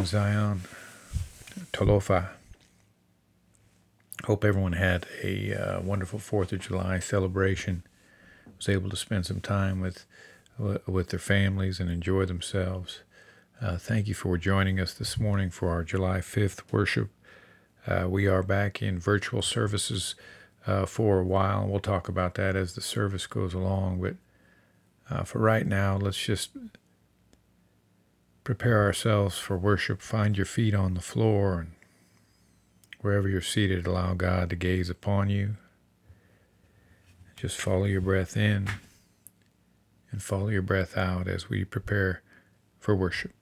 Morning, Zion. Talofa. Hope everyone had a uh, wonderful Fourth of July celebration. Was able to spend some time with with their families and enjoy themselves. Uh, thank you for joining us this morning for our July fifth worship. Uh, we are back in virtual services uh, for a while, we'll talk about that as the service goes along. But uh, for right now, let's just prepare ourselves for worship. Find your feet on the floor and wherever you're seated, allow God to gaze upon you. Just follow your breath in and follow your breath out as we prepare for worship.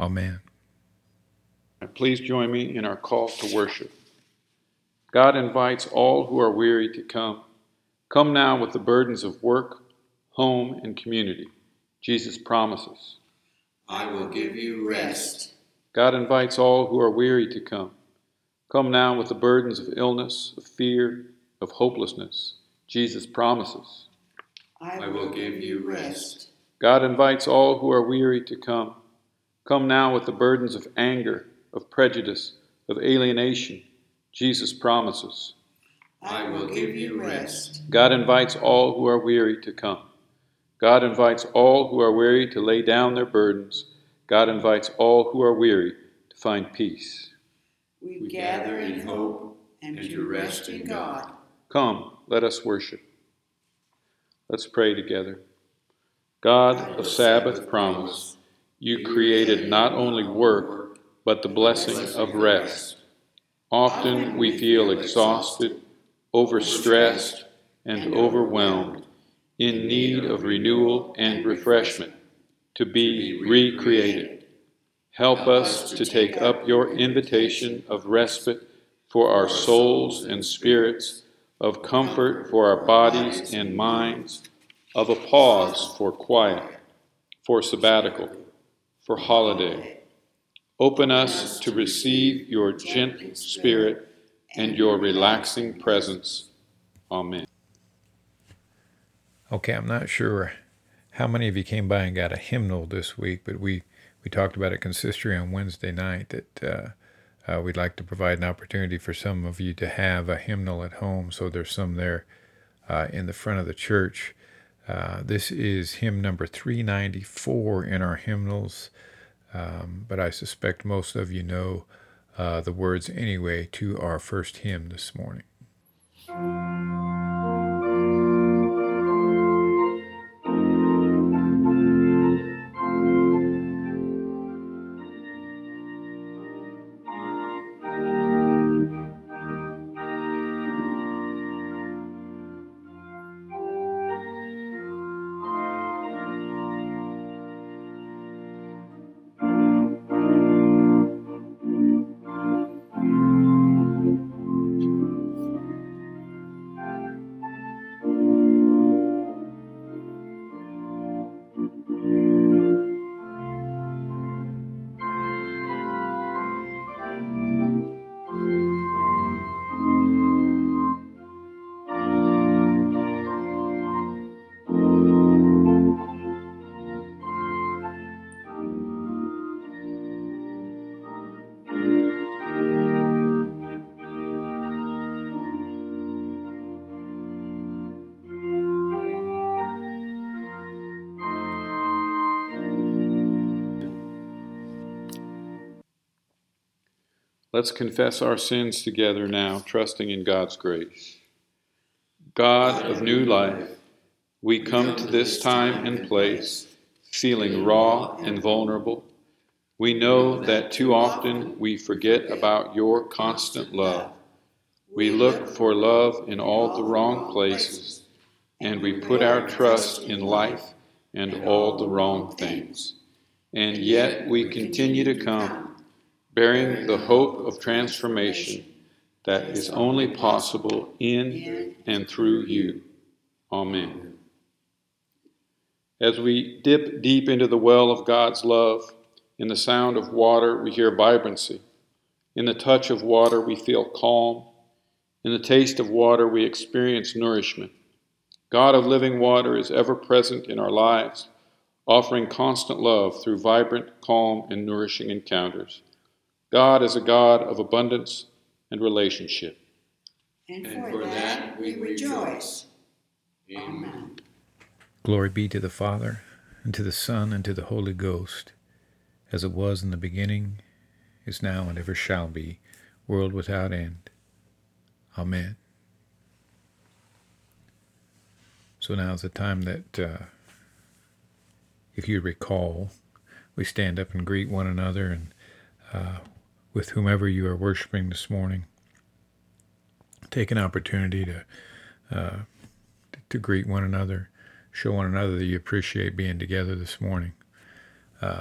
Amen. And Please join me in our call to worship. God invites all who are weary to come. Come now with the burdens of work, home, and community. Jesus promises. I will give you rest. God invites all who are weary to come. Come now with the burdens of illness, of fear, of hopelessness. Jesus promises. I will give you rest. God invites all who are weary to come. Come now with the burdens of anger, of prejudice, of alienation. Jesus promises. I will give you rest. God invites all who are weary to come. God invites all who are weary to lay down their burdens. God invites all who are weary to find peace. We gather in hope and to rest in God. Come, let us worship. Let's pray together. God of Sabbath promise you created not only work, but the blessing of rest. Often we feel exhausted, overstressed, and overwhelmed, in need of renewal and refreshment, to be recreated. Help us to take up your invitation of respite for our souls and spirits, of comfort for our bodies and minds, of a pause for quiet, for sabbatical for holiday. Open us to receive your gentle spirit and your relaxing presence. Amen. Okay, I'm not sure how many of you came by and got a hymnal this week, but we, we talked about it consistory on Wednesday night that uh, uh, we'd like to provide an opportunity for some of you to have a hymnal at home. So there's some there uh, in the front of the church. Uh, this is hymn number 394 in our hymnals, um, but I suspect most of you know uh, the words anyway to our first hymn this morning. Let's confess our sins together now, trusting in God's grace. God of new life, we come to this time and place feeling raw and vulnerable. We know that too often we forget about your constant love. We look for love in all the wrong places, and we put our trust in life and all the wrong things. And yet we continue to come, bearing the hope of transformation that is only possible in and through you. Amen. As we dip deep into the well of God's love, in the sound of water we hear vibrancy. In the touch of water we feel calm. In the taste of water we experience nourishment. God of living water is ever present in our lives, offering constant love through vibrant, calm, and nourishing encounters. God is a God of abundance and relationship. And for that we rejoice. Amen. Glory be to the Father, and to the Son, and to the Holy Ghost, as it was in the beginning, is now, and ever shall be, world without end. Amen. So now is the time that, uh, if you recall, we stand up and greet one another and uh, with whomever you are worshiping this morning. Take an opportunity to uh, to greet one another, show one another that you appreciate being together this morning. Uh,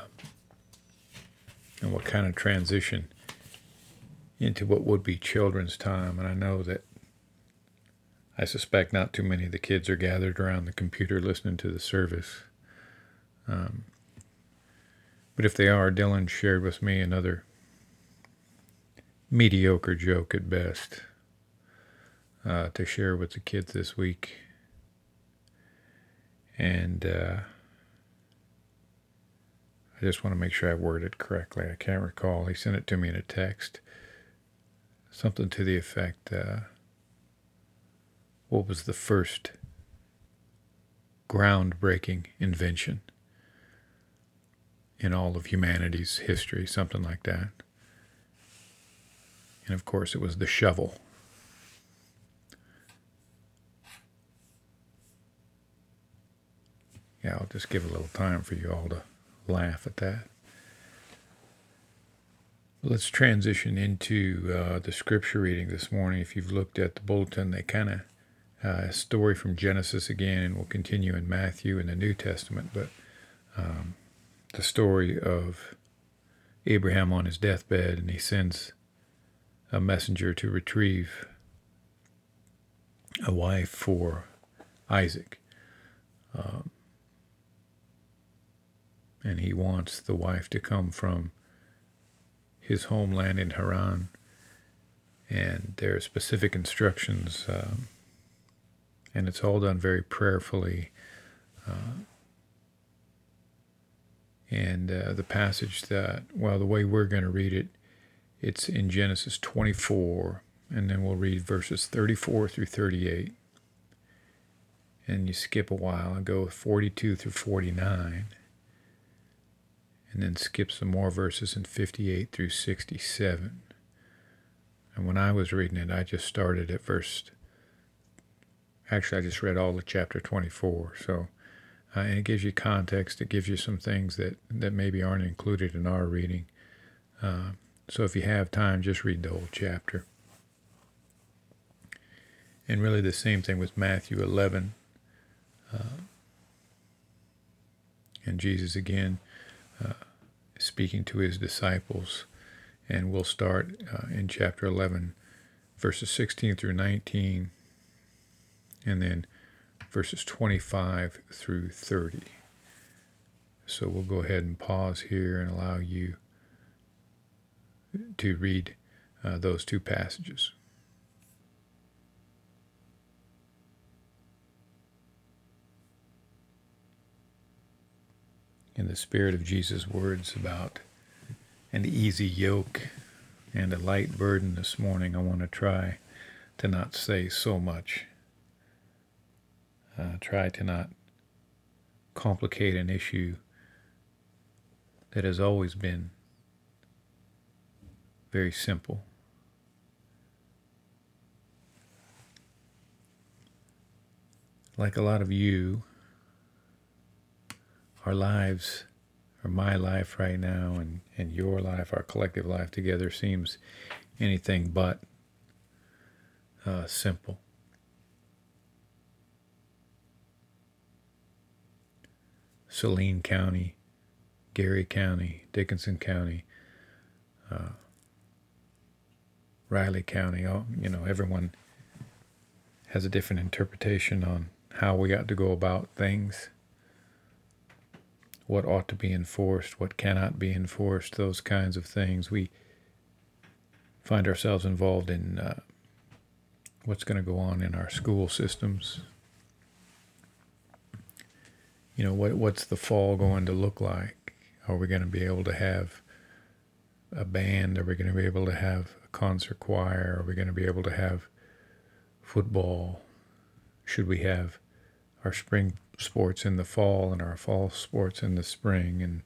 and what kind of transition into what would be children's time. And I know that I suspect not too many of the kids are gathered around the computer listening to the service. Um, but if they are, Dylan shared with me another mediocre joke at best uh, to share with the kids this week. And uh, I just want to make sure I worded it correctly. I can't recall. He sent it to me in a text. Something to the effect uh, what was the first groundbreaking invention in all of humanity's history? Something like that. And of course, it was the shovel. Yeah, I'll just give a little time for you all to laugh at that. Let's transition into uh, the scripture reading this morning. If you've looked at the bulletin, they kind of uh, a story from Genesis again, and we'll continue in Matthew in the New Testament. But um, the story of Abraham on his deathbed, and he sends a messenger to retrieve a wife for Isaac. Um, and he wants the wife to come from his homeland in Haran. And there are specific instructions, um, and it's all done very prayerfully. Uh, and uh, the passage that, well, the way we're going to read it, it's in Genesis 24, and then we'll read verses 34 through 38. And you skip a while and go 42 through 49 and then skip some more verses in 58 through 67. And when I was reading it, I just started at verse. Actually, I just read all of chapter 24. So, uh, and it gives you context. It gives you some things that, that maybe aren't included in our reading. Uh, so, if you have time, just read the whole chapter. And really, the same thing with Matthew 11. Uh, and Jesus again uh, speaking to his disciples. And we'll start uh, in chapter 11, verses 16 through 19, and then verses 25 through 30. So we'll go ahead and pause here and allow you to read uh, those two passages. in the spirit of Jesus' words about an easy yoke and a light burden this morning, I want to try to not say so much. Uh, try to not complicate an issue that has always been very simple. Like a lot of you, our lives, or my life right now, and, and your life, our collective life together seems anything but uh, simple. Saline County, Geary County, Dickinson County, uh, Riley County, all, you know, everyone has a different interpretation on how we ought to go about things, what ought to be enforced, what cannot be enforced, those kinds of things. We find ourselves involved in uh, what's going to go on in our school systems. You know, what what's the fall going to look like? Are we going to be able to have a band? Are we going to be able to have concert choir? Are we going to be able to have football? Should we have our spring sports in the fall and our fall sports in the spring? And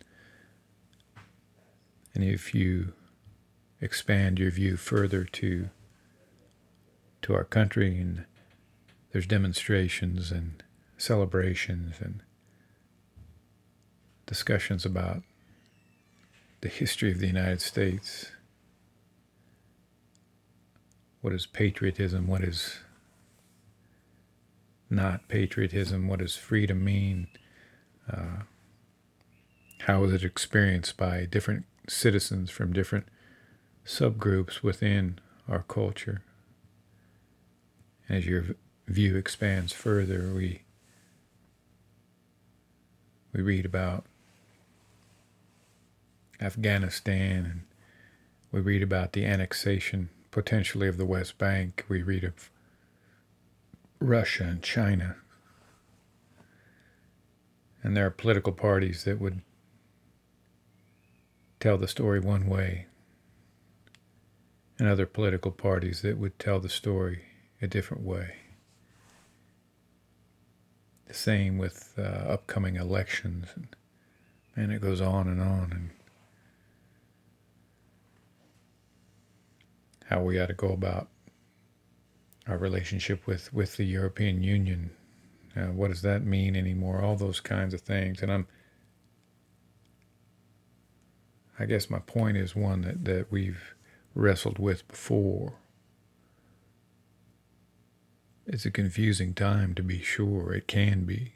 and if you expand your view further to to our country and there's demonstrations and celebrations and discussions about the history of the United States. What is patriotism? What is not patriotism? What does freedom mean? Uh, how is it experienced by different citizens from different subgroups within our culture? As your view expands further, we we read about Afghanistan, and we read about the annexation potentially of the West Bank. We read of Russia and China. And there are political parties that would tell the story one way, and other political parties that would tell the story a different way. The same with uh, upcoming elections, and, and it goes on and on. And how we ought to go about our relationship with, with the European Union. Uh, what does that mean anymore? All those kinds of things. And I'm, I guess my point is one that, that we've wrestled with before. It's a confusing time to be sure. It can be.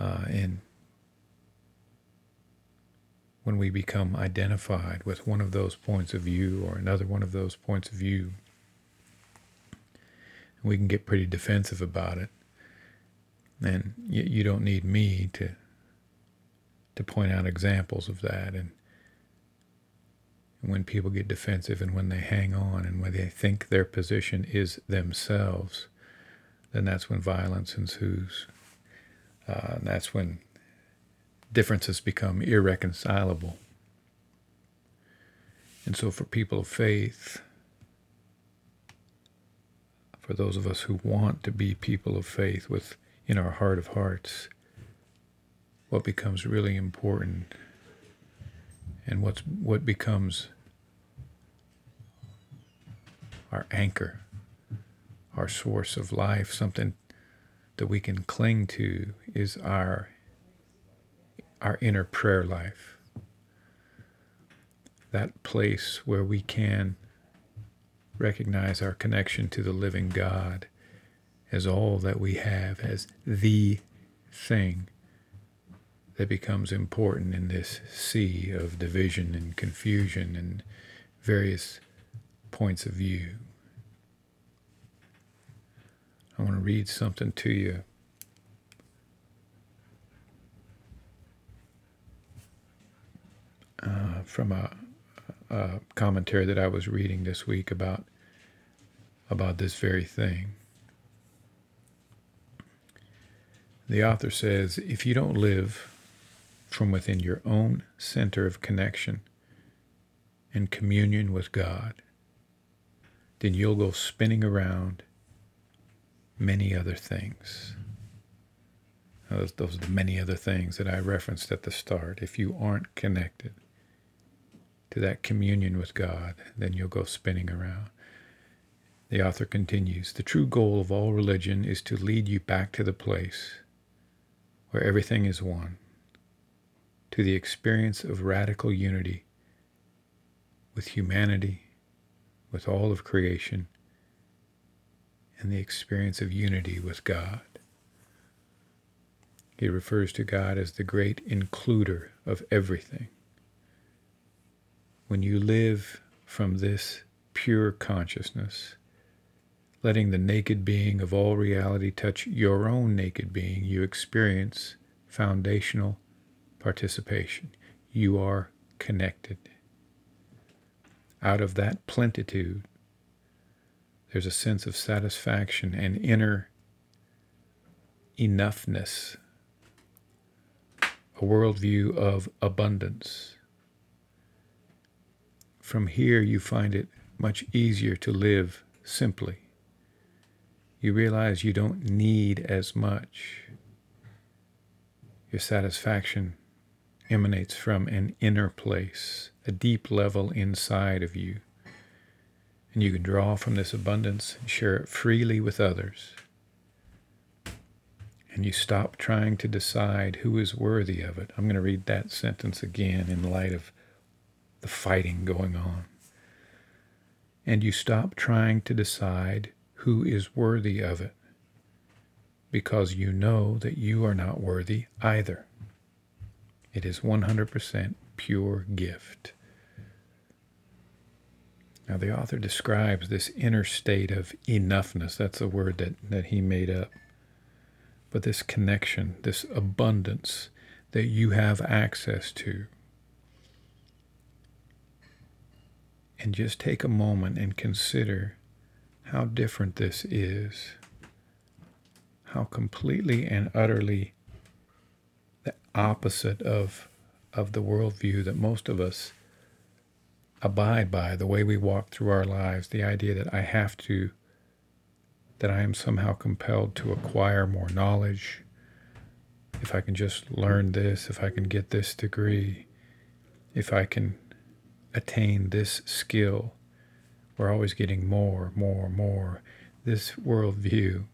Uh, and when we become identified with one of those points of view or another one of those points of view. We can get pretty defensive about it. And you, you don't need me to to point out examples of that and when people get defensive and when they hang on and when they think their position is themselves, then that's when violence ensues. Uh, and that's when differences become irreconcilable. And so, for people of faith, for those of us who want to be people of faith with in our heart of hearts, what becomes really important and what's what becomes our anchor, our source of life, something that we can cling to is our our inner prayer life. That place where we can recognize our connection to the living God as all that we have, as the thing that becomes important in this sea of division and confusion and various points of view. I want to read something to you uh, from a, a commentary that I was reading this week about about this very thing. The author says if you don't live from within your own center of connection and communion with God, then you'll go spinning around many other things. Those, those are the many other things that I referenced at the start. If you aren't connected, to that communion with God, then you'll go spinning around. The author continues The true goal of all religion is to lead you back to the place where everything is one, to the experience of radical unity with humanity, with all of creation, and the experience of unity with God. He refers to God as the great includer of everything. When you live from this pure consciousness, letting the naked being of all reality touch your own naked being, you experience foundational participation. You are connected. Out of that plentitude, there's a sense of satisfaction and inner enoughness, a worldview of abundance. From here, you find it much easier to live simply you realize you don't need as much. Your satisfaction emanates from an inner place, a deep level inside of you. And you can draw from this abundance and share it freely with others. And you stop trying to decide who is worthy of it. I'm going to read that sentence again in light of the fighting going on. And you stop trying to decide who is worthy of it, because you know that you are not worthy either. It is 100% pure gift. Now, the author describes this inner state of enoughness. That's a word that, that he made up. But this connection, this abundance that you have access to. And just take a moment and consider how different this is. How completely and utterly the opposite of, of the worldview that most of us abide by, the way we walk through our lives, the idea that I have to, that I am somehow compelled to acquire more knowledge. If I can just learn this, if I can get this degree, if I can attain this skill, we're always getting more, more, more. This worldview,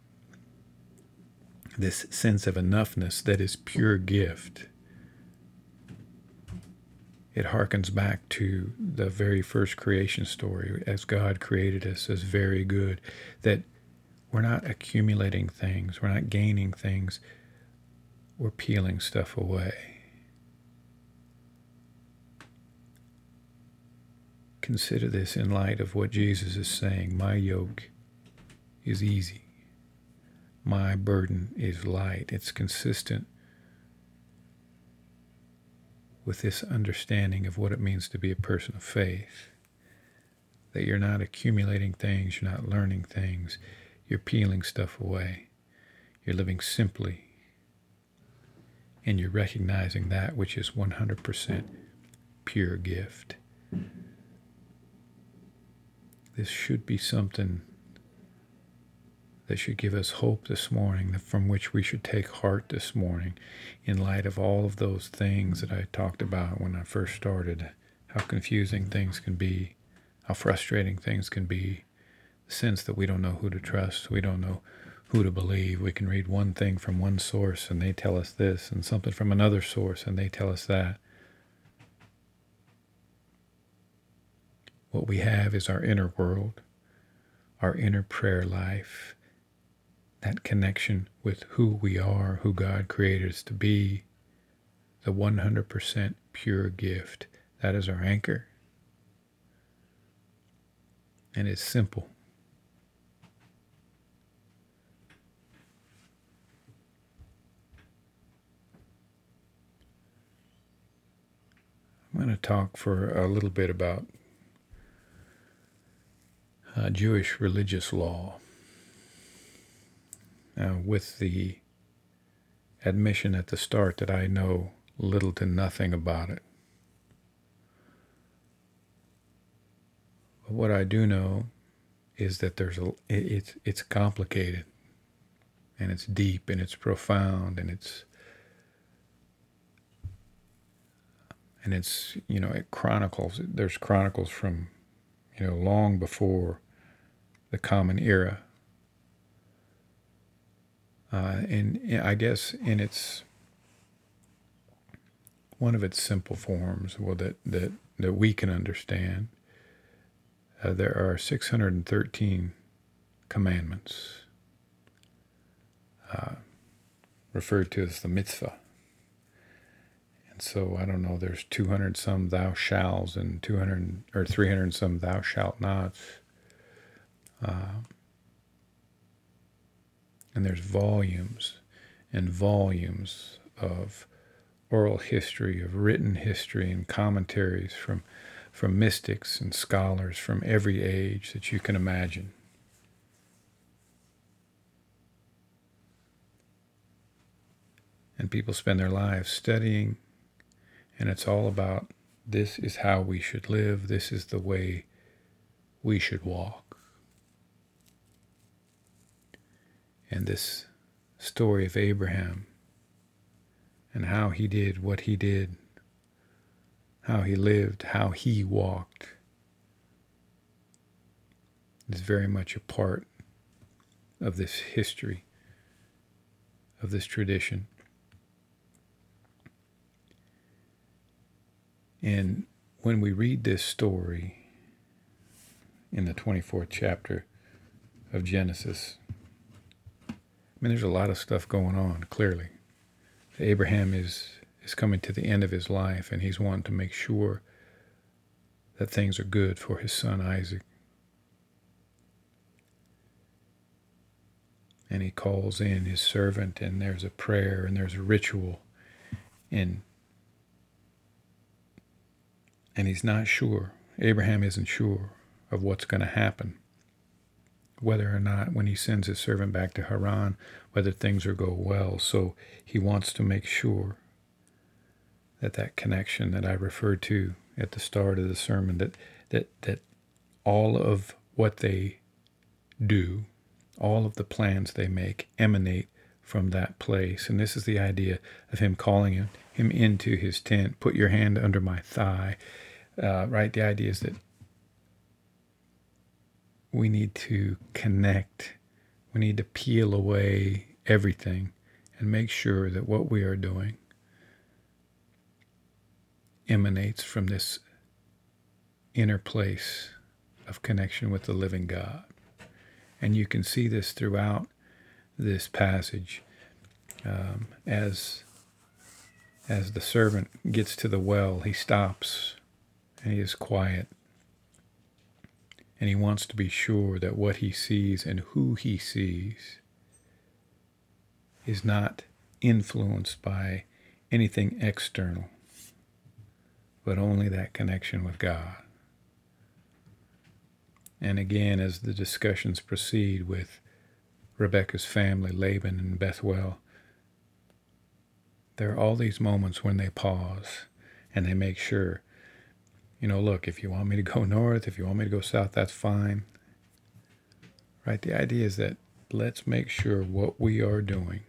this sense of enoughness that is pure gift, it harkens back to the very first creation story as God created us as very good, that we're not accumulating things, we're not gaining things, we're peeling stuff away. Consider this in light of what Jesus is saying. My yoke is easy. My burden is light. It's consistent with this understanding of what it means to be a person of faith. That you're not accumulating things, you're not learning things, you're peeling stuff away. You're living simply, and you're recognizing that which is 100% pure gift this should be something that should give us hope this morning, from which we should take heart this morning, in light of all of those things that I talked about when I first started how confusing things can be, how frustrating things can be, the sense that we don't know who to trust, we don't know who to believe. We can read one thing from one source and they tell us this, and something from another source and they tell us that. What we have is our inner world, our inner prayer life, that connection with who we are, who God created us to be, the 100% pure gift. That is our anchor. And it's simple. I'm going to talk for a little bit about uh, Jewish religious law. Now, with the admission at the start that I know little to nothing about it. But what I do know is that there's a it's it's complicated and it's deep and it's profound and it's and it's you know it chronicles. There's chronicles from you know long before the Common Era, uh, and I guess in its one of its simple forms, well that that that we can understand. Uh, there are 613 commandments, uh, referred to as the mitzvah. And so I don't know. There's 200 some thou shalls and 200 or 300 some thou shalt nots. Uh, and there's volumes and volumes of oral history, of written history, and commentaries from from mystics and scholars from every age that you can imagine. And people spend their lives studying, and it's all about this is how we should live, this is the way we should walk. And this story of Abraham and how he did what he did how he lived, how he walked, is very much a part of this history, of this tradition. And when we read this story in the 24th chapter of Genesis, I mean, there's a lot of stuff going on, clearly. Abraham is is coming to the end of his life and he's wanting to make sure that things are good for his son Isaac. And he calls in his servant, and there's a prayer and there's a ritual. And, and he's not sure. Abraham isn't sure of what's going to happen. Whether or not, when he sends his servant back to Haran, whether things will go well. So he wants to make sure that that connection that I referred to at the start of the sermon that that that all of what they do, all of the plans they make emanate from that place. And this is the idea of him calling him, him into his tent, put your hand under my thigh. Uh, right? The idea is that we need to connect, we need to peel away everything and make sure that what we are doing emanates from this inner place of connection with the living God. And you can see this throughout this passage um, as as the servant gets to the well, he stops and he is quiet. And he wants to be sure that what he sees and who he sees is not influenced by anything external but only that connection with God. And again, as the discussions proceed with Rebecca's family, Laban and Bethuel, there are all these moments when they pause and they make sure, you know, look, if you want me to go north, if you want me to go south, that's fine. Right? The idea is that let's make sure what we are doing.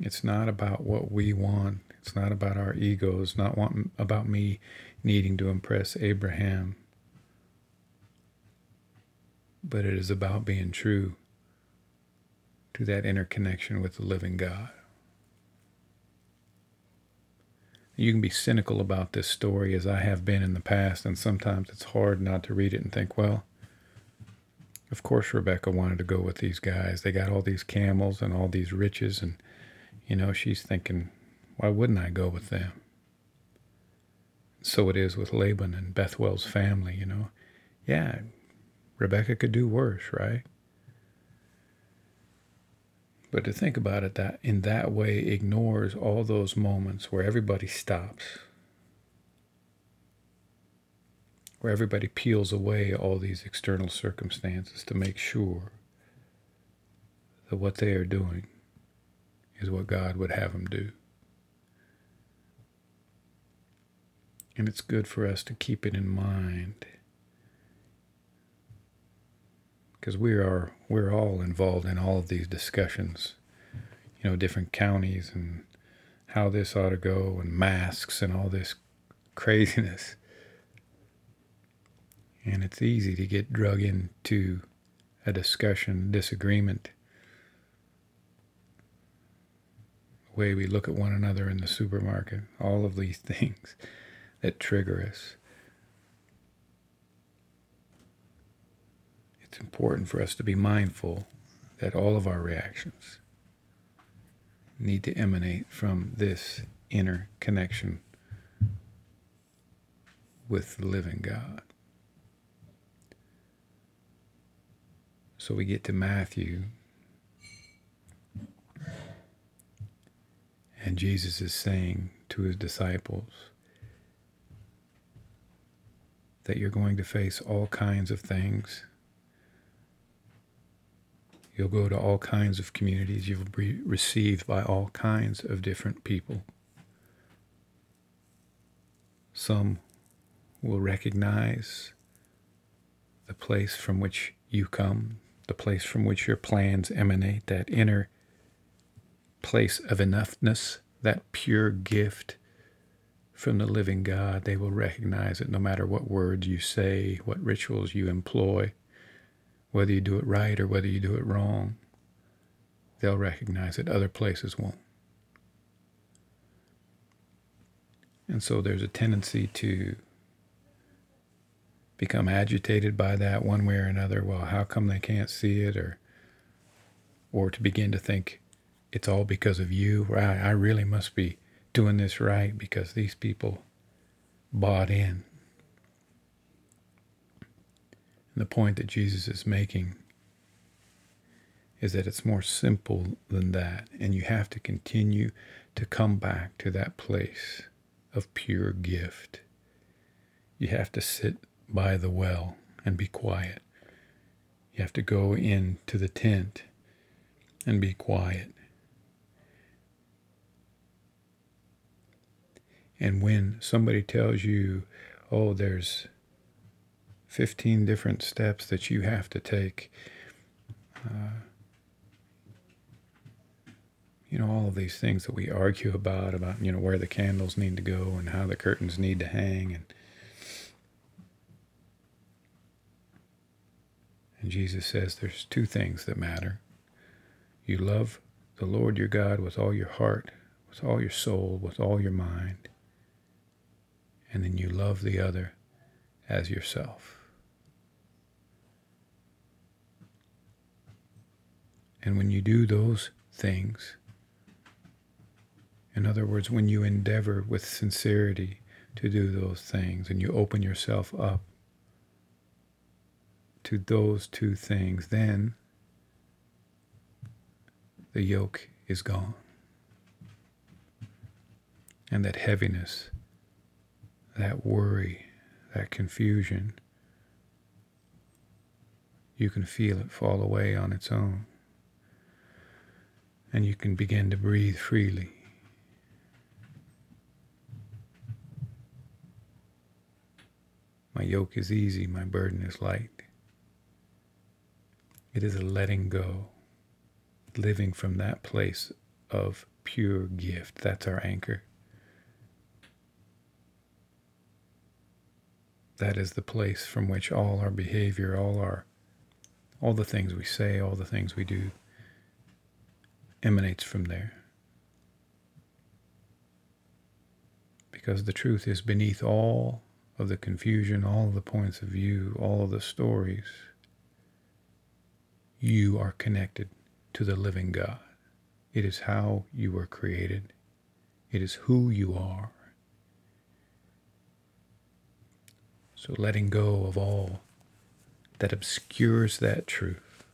It's not about what we want it's not about our egos, not want, about me needing to impress Abraham, but it is about being true to that inner connection with the living God. You can be cynical about this story as I have been in the past, and sometimes it's hard not to read it and think, well, of course Rebecca wanted to go with these guys. They got all these camels and all these riches, and, you know, she's thinking, why wouldn't I go with them? So it is with Laban and Bethuel's family, you know. Yeah, Rebecca could do worse, right? But to think about it that in that way ignores all those moments where everybody stops, where everybody peels away all these external circumstances to make sure that what they are doing is what God would have them do. And it's good for us to keep it in mind. Because we are we're all involved in all of these discussions. You know, different counties and how this ought to go and masks and all this craziness. And it's easy to get drug into a discussion, disagreement, the way we look at one another in the supermarket, all of these things that trigger us. It's important for us to be mindful that all of our reactions need to emanate from this inner connection with the living God. So we get to Matthew, and Jesus is saying to his disciples that you're going to face all kinds of things You'll go to all kinds of communities. You'll be received by all kinds of different people. Some will recognize the place from which you come, the place from which your plans emanate, that inner place of enoughness, that pure gift from the living God. They will recognize it no matter what words you say, what rituals you employ whether you do it right or whether you do it wrong, they'll recognize it. Other places won't. And so there's a tendency to become agitated by that one way or another. Well, how come they can't see it? Or, or to begin to think it's all because of you. Right? I really must be doing this right because these people bought in. And the point that Jesus is making is that it's more simple than that. And you have to continue to come back to that place of pure gift. You have to sit by the well and be quiet. You have to go into the tent and be quiet. And when somebody tells you, oh, there's 15 different steps that you have to take. Uh, you know, all of these things that we argue about, about, you know, where the candles need to go and how the curtains need to hang. And, and Jesus says there's two things that matter. You love the Lord your God with all your heart, with all your soul, with all your mind. And then you love the other as yourself. And when you do those things, in other words, when you endeavor with sincerity to do those things and you open yourself up to those two things, then the yoke is gone. And that heaviness, that worry, that confusion, you can feel it fall away on its own and you can begin to breathe freely. My yoke is easy, my burden is light. It is a letting go, living from that place of pure gift. That's our anchor. That is the place from which all our behavior, all our all the things we say, all the things we do emanates from there. Because the truth is beneath all of the confusion, all of the points of view, all of the stories, you are connected to the living God. It is how you were created. It is who you are. So letting go of all that obscures that truth,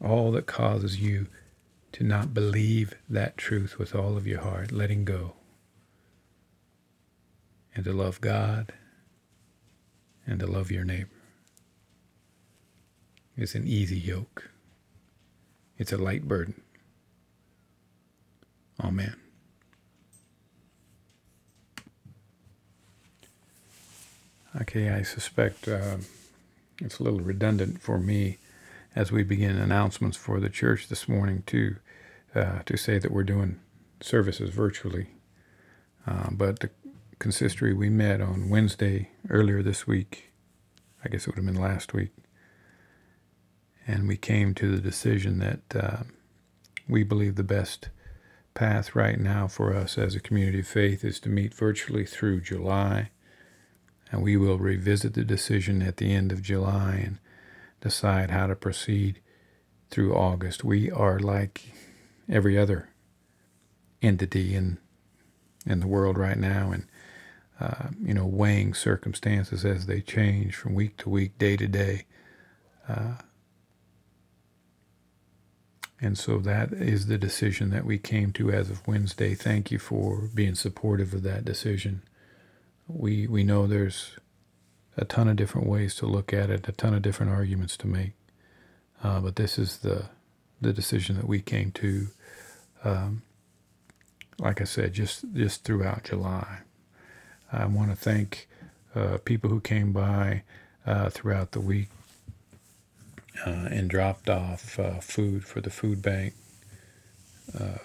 all that causes you to not believe that truth with all of your heart, letting go, and to love God and to love your neighbor. It's an easy yoke. It's a light burden. Amen. Okay, I suspect uh, it's a little redundant for me as we begin announcements for the church this morning too, uh, to say that we're doing services virtually. Uh, but the consistory we met on Wednesday earlier this week, I guess it would have been last week, and we came to the decision that uh, we believe the best path right now for us as a community of faith is to meet virtually through July. And we will revisit the decision at the end of July and decide how to proceed through August. We are like every other entity in in the world right now, and uh, you know, weighing circumstances as they change from week to week, day to day. Uh, and so that is the decision that we came to as of Wednesday. Thank you for being supportive of that decision. We we know there's a ton of different ways to look at it, a ton of different arguments to make, uh, but this is the the decision that we came to. Um, like I said, just just throughout July, I want to thank uh, people who came by uh, throughout the week uh, and dropped off uh, food for the food bank. Uh,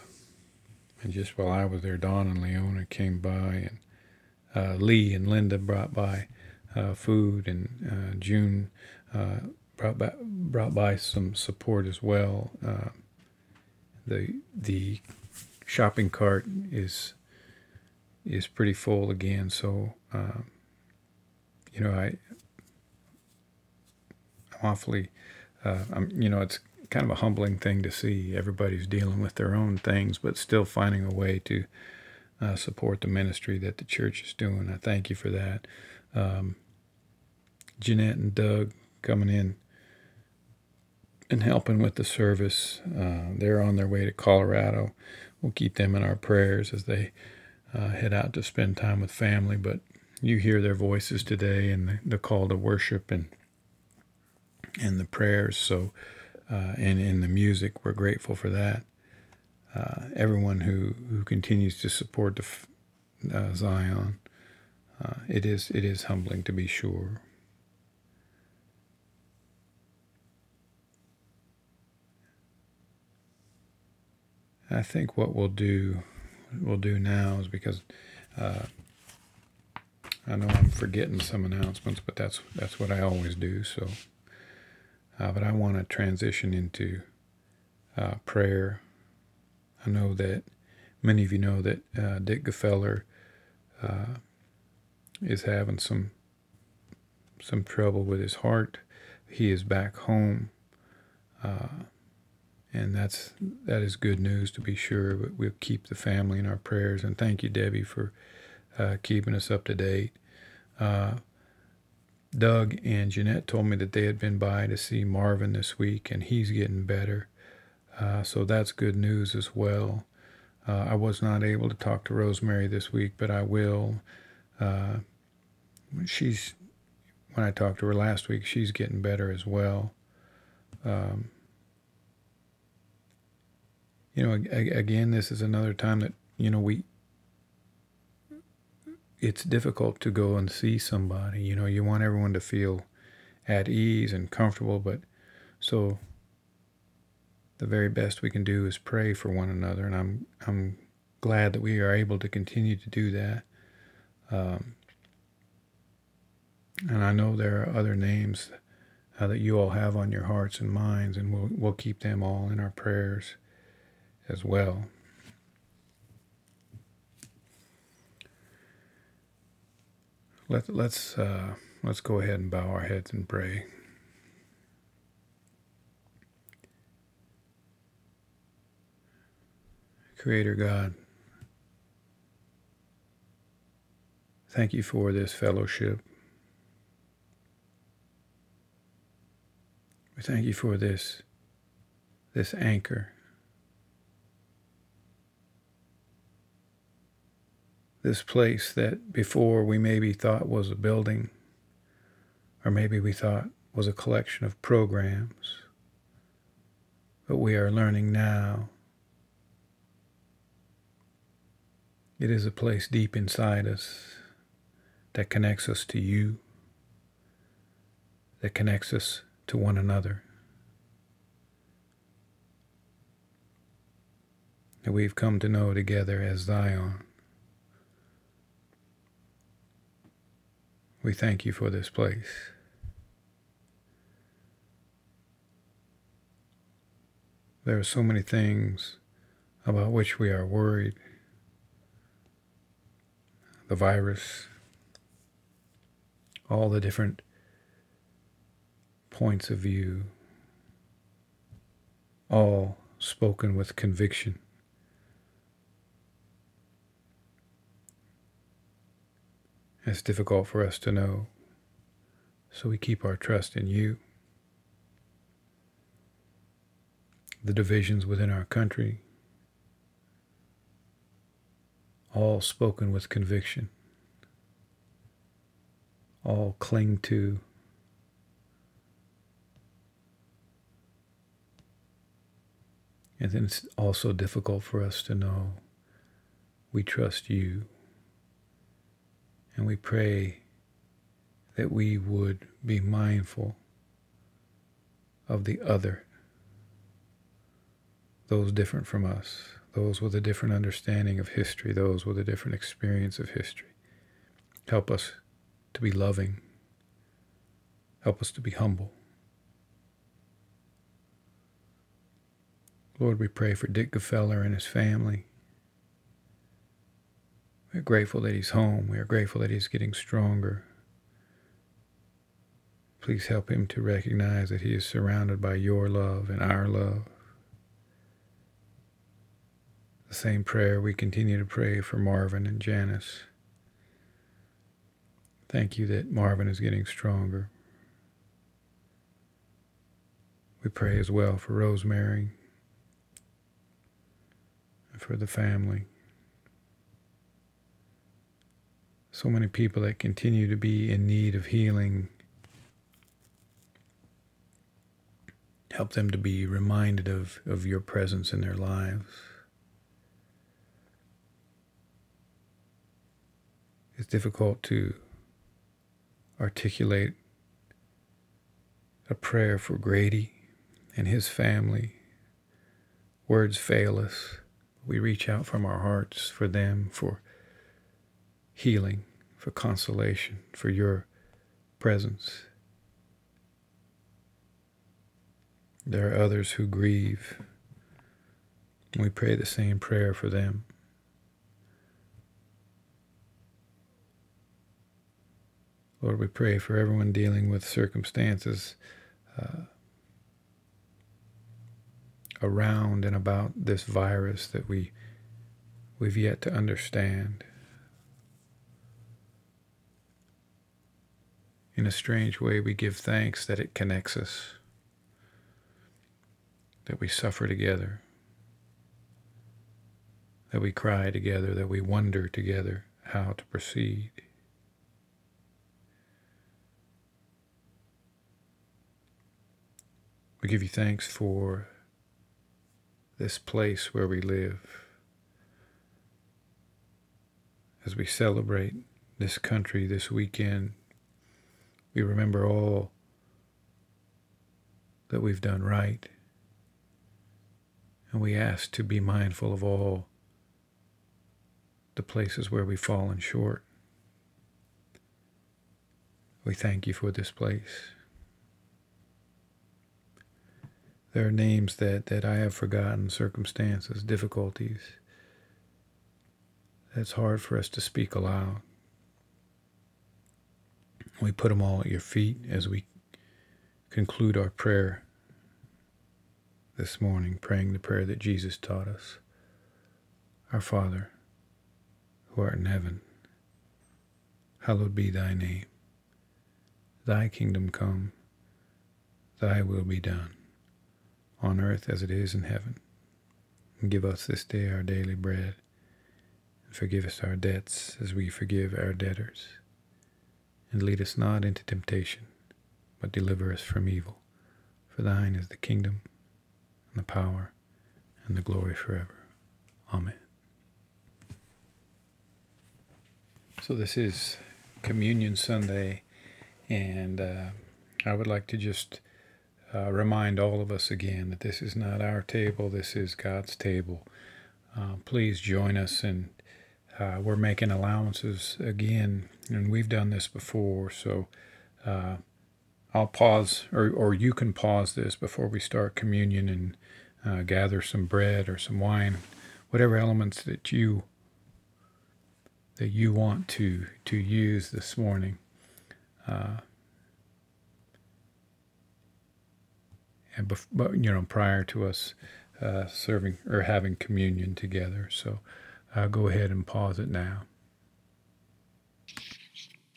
and just while I was there, Don and Leona came by, and Lee and Linda brought by uh, food, and uh, June brought by, brought by some support as well. the the shopping cart is is pretty full again, so you know I I'm awfully uh, I'm, you know, it's kind of a humbling thing to see. Everybody's dealing with their own things, but still finding a way to uh, support the ministry that the church is doing. I thank you for that. Um, Jeanette and Doug coming in and helping with the service. Uh, they're on their way to Colorado. We'll keep them in our prayers as they uh, head out to spend time with family. But you hear their voices today and the, the call to worship and and the prayers. So, uh, and in the music, we're grateful for that. Uh, everyone who, who continues to support the uh, Zion, uh, it is it is humbling to be sure. I think what we'll do we'll do now is because uh, I know I'm forgetting some announcements, but that's that's what I always do. So. Uh, but I want to transition into uh, prayer. I know that many of you know that uh, Dick Gefeller uh, is having some some trouble with his heart. He is back home, uh, and that's that is good news to be sure. But we'll keep the family in our prayers. And thank you, Debbie, for uh, keeping us up to date. Doug and Jeanette told me that they had been by to see Marvin this week and he's getting better. Uh, so that's good news as well. Uh, I was not able to talk to Rosemary this week, but I will. Uh, she's, when I talked to her last week, she's getting better as well. Um, you know, again, this is another time that, you know, we, it's difficult to go and see somebody. You know, you want everyone to feel at ease and comfortable, but so the very best we can do is pray for one another, and I'm I'm glad that we are able to continue to do that. Um, and I know there are other names uh, that you all have on your hearts and minds, and we'll we'll keep them all in our prayers as well. Let, let's, uh, let's go ahead and bow our heads and pray. Creator God, thank you for this fellowship. We thank you for this, this anchor this place that before we maybe thought was a building, or maybe we thought was a collection of programs. But we are learning now it is a place deep inside us that connects us to you, that connects us to one another. that we've come to know together as Zion. We thank you for this place. There are so many things about which we are worried. The virus, all the different points of view, all spoken with conviction. It's difficult for us to know, so we keep our trust in you. The divisions within our country, all spoken with conviction, all cling to And then it's also difficult for us to know we trust you. And we pray that we would be mindful of the other, those different from us, those with a different understanding of history, those with a different experience of history. Help us to be loving. Help us to be humble. Lord, we pray for Dick Gefeller and his family. We're grateful that he's home. We are grateful that he's getting stronger. Please help him to recognize that he is surrounded by your love and our love. The same prayer we continue to pray for Marvin and Janice. Thank you that Marvin is getting stronger. We pray as well for Rosemary and for the family. So many people that continue to be in need of healing. Help them to be reminded of, of your presence in their lives. It's difficult to articulate a prayer for Grady and his family. Words fail us we reach out from our hearts for them, for healing, for consolation, for your presence. There are others who grieve. We pray the same prayer for them. Lord, we pray for everyone dealing with circumstances uh, around and about this virus that we we've yet to understand. In a strange way, we give thanks that it connects us, that we suffer together, that we cry together, that we wonder together how to proceed. We give you thanks for this place where we live. As we celebrate this country this weekend, we remember all that we've done right. And we ask to be mindful of all the places where we've fallen short. We thank you for this place. There are names that, that I have forgotten, circumstances, difficulties. It's hard for us to speak aloud. We put them all at your feet as we conclude our prayer this morning, praying the prayer that Jesus taught us. Our Father, who art in heaven, hallowed be thy name. Thy kingdom come, thy will be done on earth as it is in heaven. And give us this day our daily bread, and forgive us our debts as we forgive our debtors. And lead us not into temptation, but deliver us from evil. For thine is the kingdom, and the power, and the glory forever. Amen. So this is Communion Sunday, and uh, I would like to just uh, remind all of us again that this is not our table, this is God's table. uh, please join us. And uh, we're making allowances again, and we've done this before. So uh, I'll pause, or, or you can pause this before we start communion and uh, gather some bread or some wine, whatever elements that you that you want to to use this morning. Uh, and bef- you know prior to us uh, serving or having communion together. So uh, go ahead and pause it now.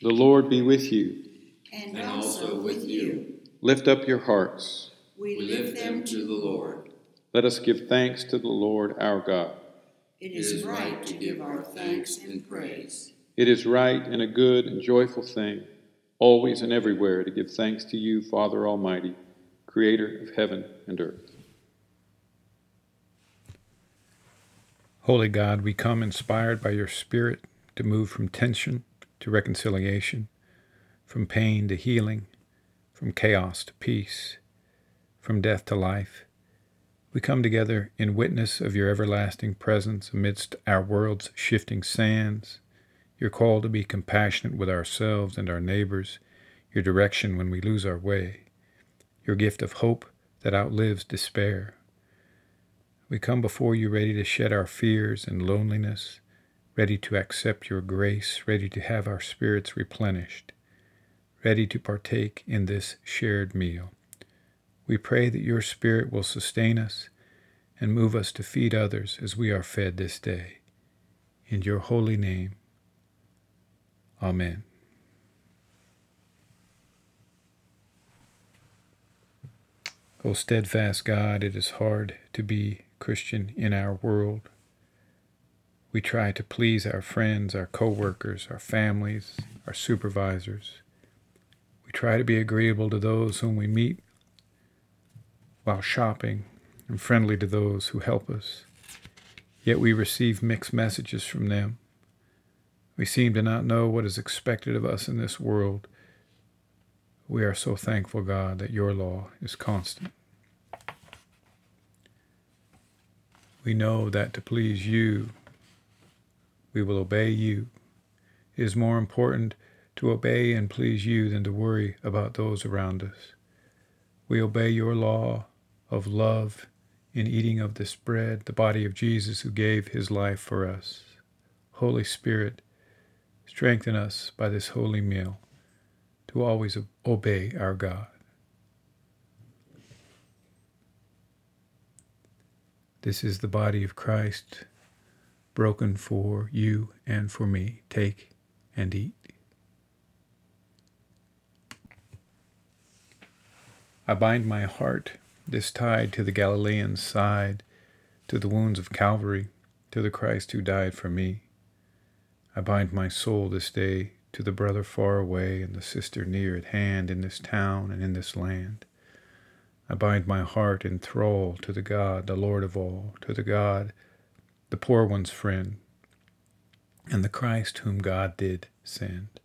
The Lord be with you. And also with you. Lift up your hearts. We lift them to the Lord. Let us give thanks to the Lord our God. It is right to give our thanks and praise. It is right and a good and joyful thing, always and everywhere, to give thanks to you, Father Almighty, Creator of heaven and earth. Holy God, we come inspired by your Spirit to move from tension to reconciliation, from pain to healing, from chaos to peace, from death to life. We come together in witness of your everlasting presence amidst our world's shifting sands, your call to be compassionate with ourselves and our neighbors, your direction when we lose our way, your gift of hope that outlives despair. We come before you ready to shed our fears and loneliness, ready to accept your grace, ready to have our spirits replenished, ready to partake in this shared meal. We pray that your Spirit will sustain us and move us to feed others as we are fed this day. In your holy name, Amen. O steadfast God, it is hard to be Christian in our world. We try to please our friends, our co-workers, our families, our supervisors. We try to be agreeable to those whom we meet while shopping and friendly to those who help us. Yet we receive mixed messages from them. We seem to not know what is expected of us in this world. We are so thankful, God, that your law is constant. We know that to please you, we will obey you. It is more important to obey and please you than to worry about those around us. We obey your law of love in eating of this bread, the body of Jesus who gave his life for us. Holy Spirit, strengthen us by this holy meal to always obey our God. This is the body of Christ broken for you and for me. Take and eat. I bind my heart this tide to the Galilean's side, to the wounds of Calvary, to the Christ who died for me. I bind my soul this day to the brother far away and the sister near at hand in this town and in this land. I bind my heart in thrall to the God, the Lord of all, to the God, the poor one's friend, and the Christ whom God did send.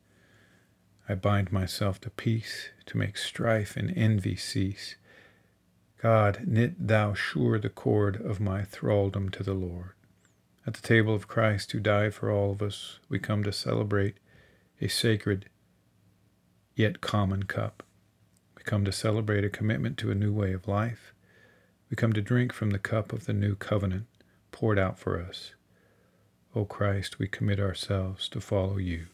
I bind myself to peace, to make strife and envy cease, God, knit thou sure the cord of my thraldom to the Lord. At the table of Christ, who died for all of us, we come to celebrate a sacred yet common cup. Come to celebrate a commitment to a new way of life. We come to drink from the cup of the new covenant poured out for us. O Christ, we commit ourselves to follow you.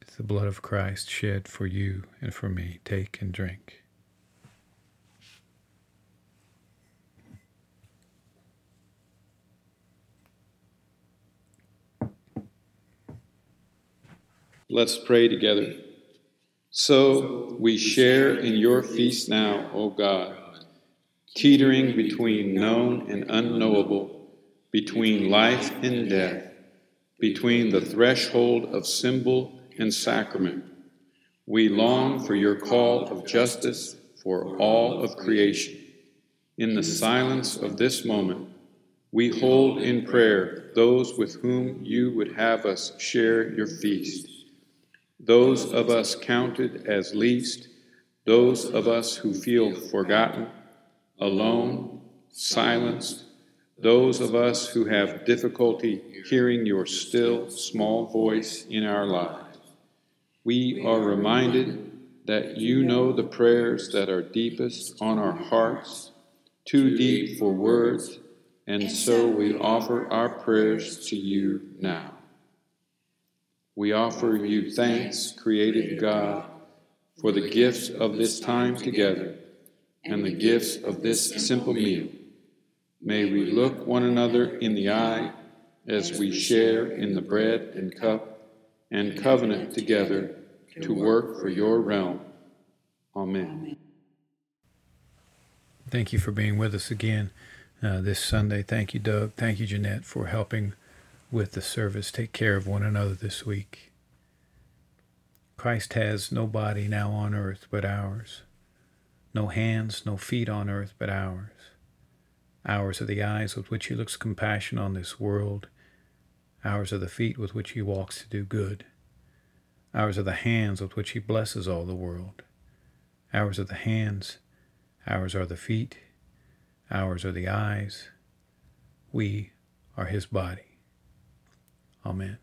It's the blood of Christ shed for you and for me. Take and drink. Let's pray together. So we share in your feast now, O God, teetering between known and unknowable, between life and death, between the threshold of symbol and sacrament. We long for your call of justice for all of creation. In the silence of this moment, we hold in prayer those with whom you would have us share your feast those of us counted as least, those of us who feel forgotten, alone, silenced, those of us who have difficulty hearing your still, small voice in our lives. We are reminded that you know the prayers that are deepest on our hearts, too deep for words, and so we offer our prayers to you now. We offer you thanks, created God, for the gifts of this time together and the gifts of this simple meal. May we look one another in the eye as we share in the bread and cup and covenant together to work for your realm. Amen. Thank you for being with us again uh, this Sunday. Thank you, Doug. Thank you, Jeanette, for helping with the service. Take care of one another this week. Christ has no body now on earth but ours, no hands, no feet on earth but ours. Ours are the eyes with which he looks compassion on this world. Ours are the feet with which he walks to do good. Ours are the hands with which he blesses all the world. Ours are the hands. Ours are the feet. Ours are the eyes. We are his body. Amen.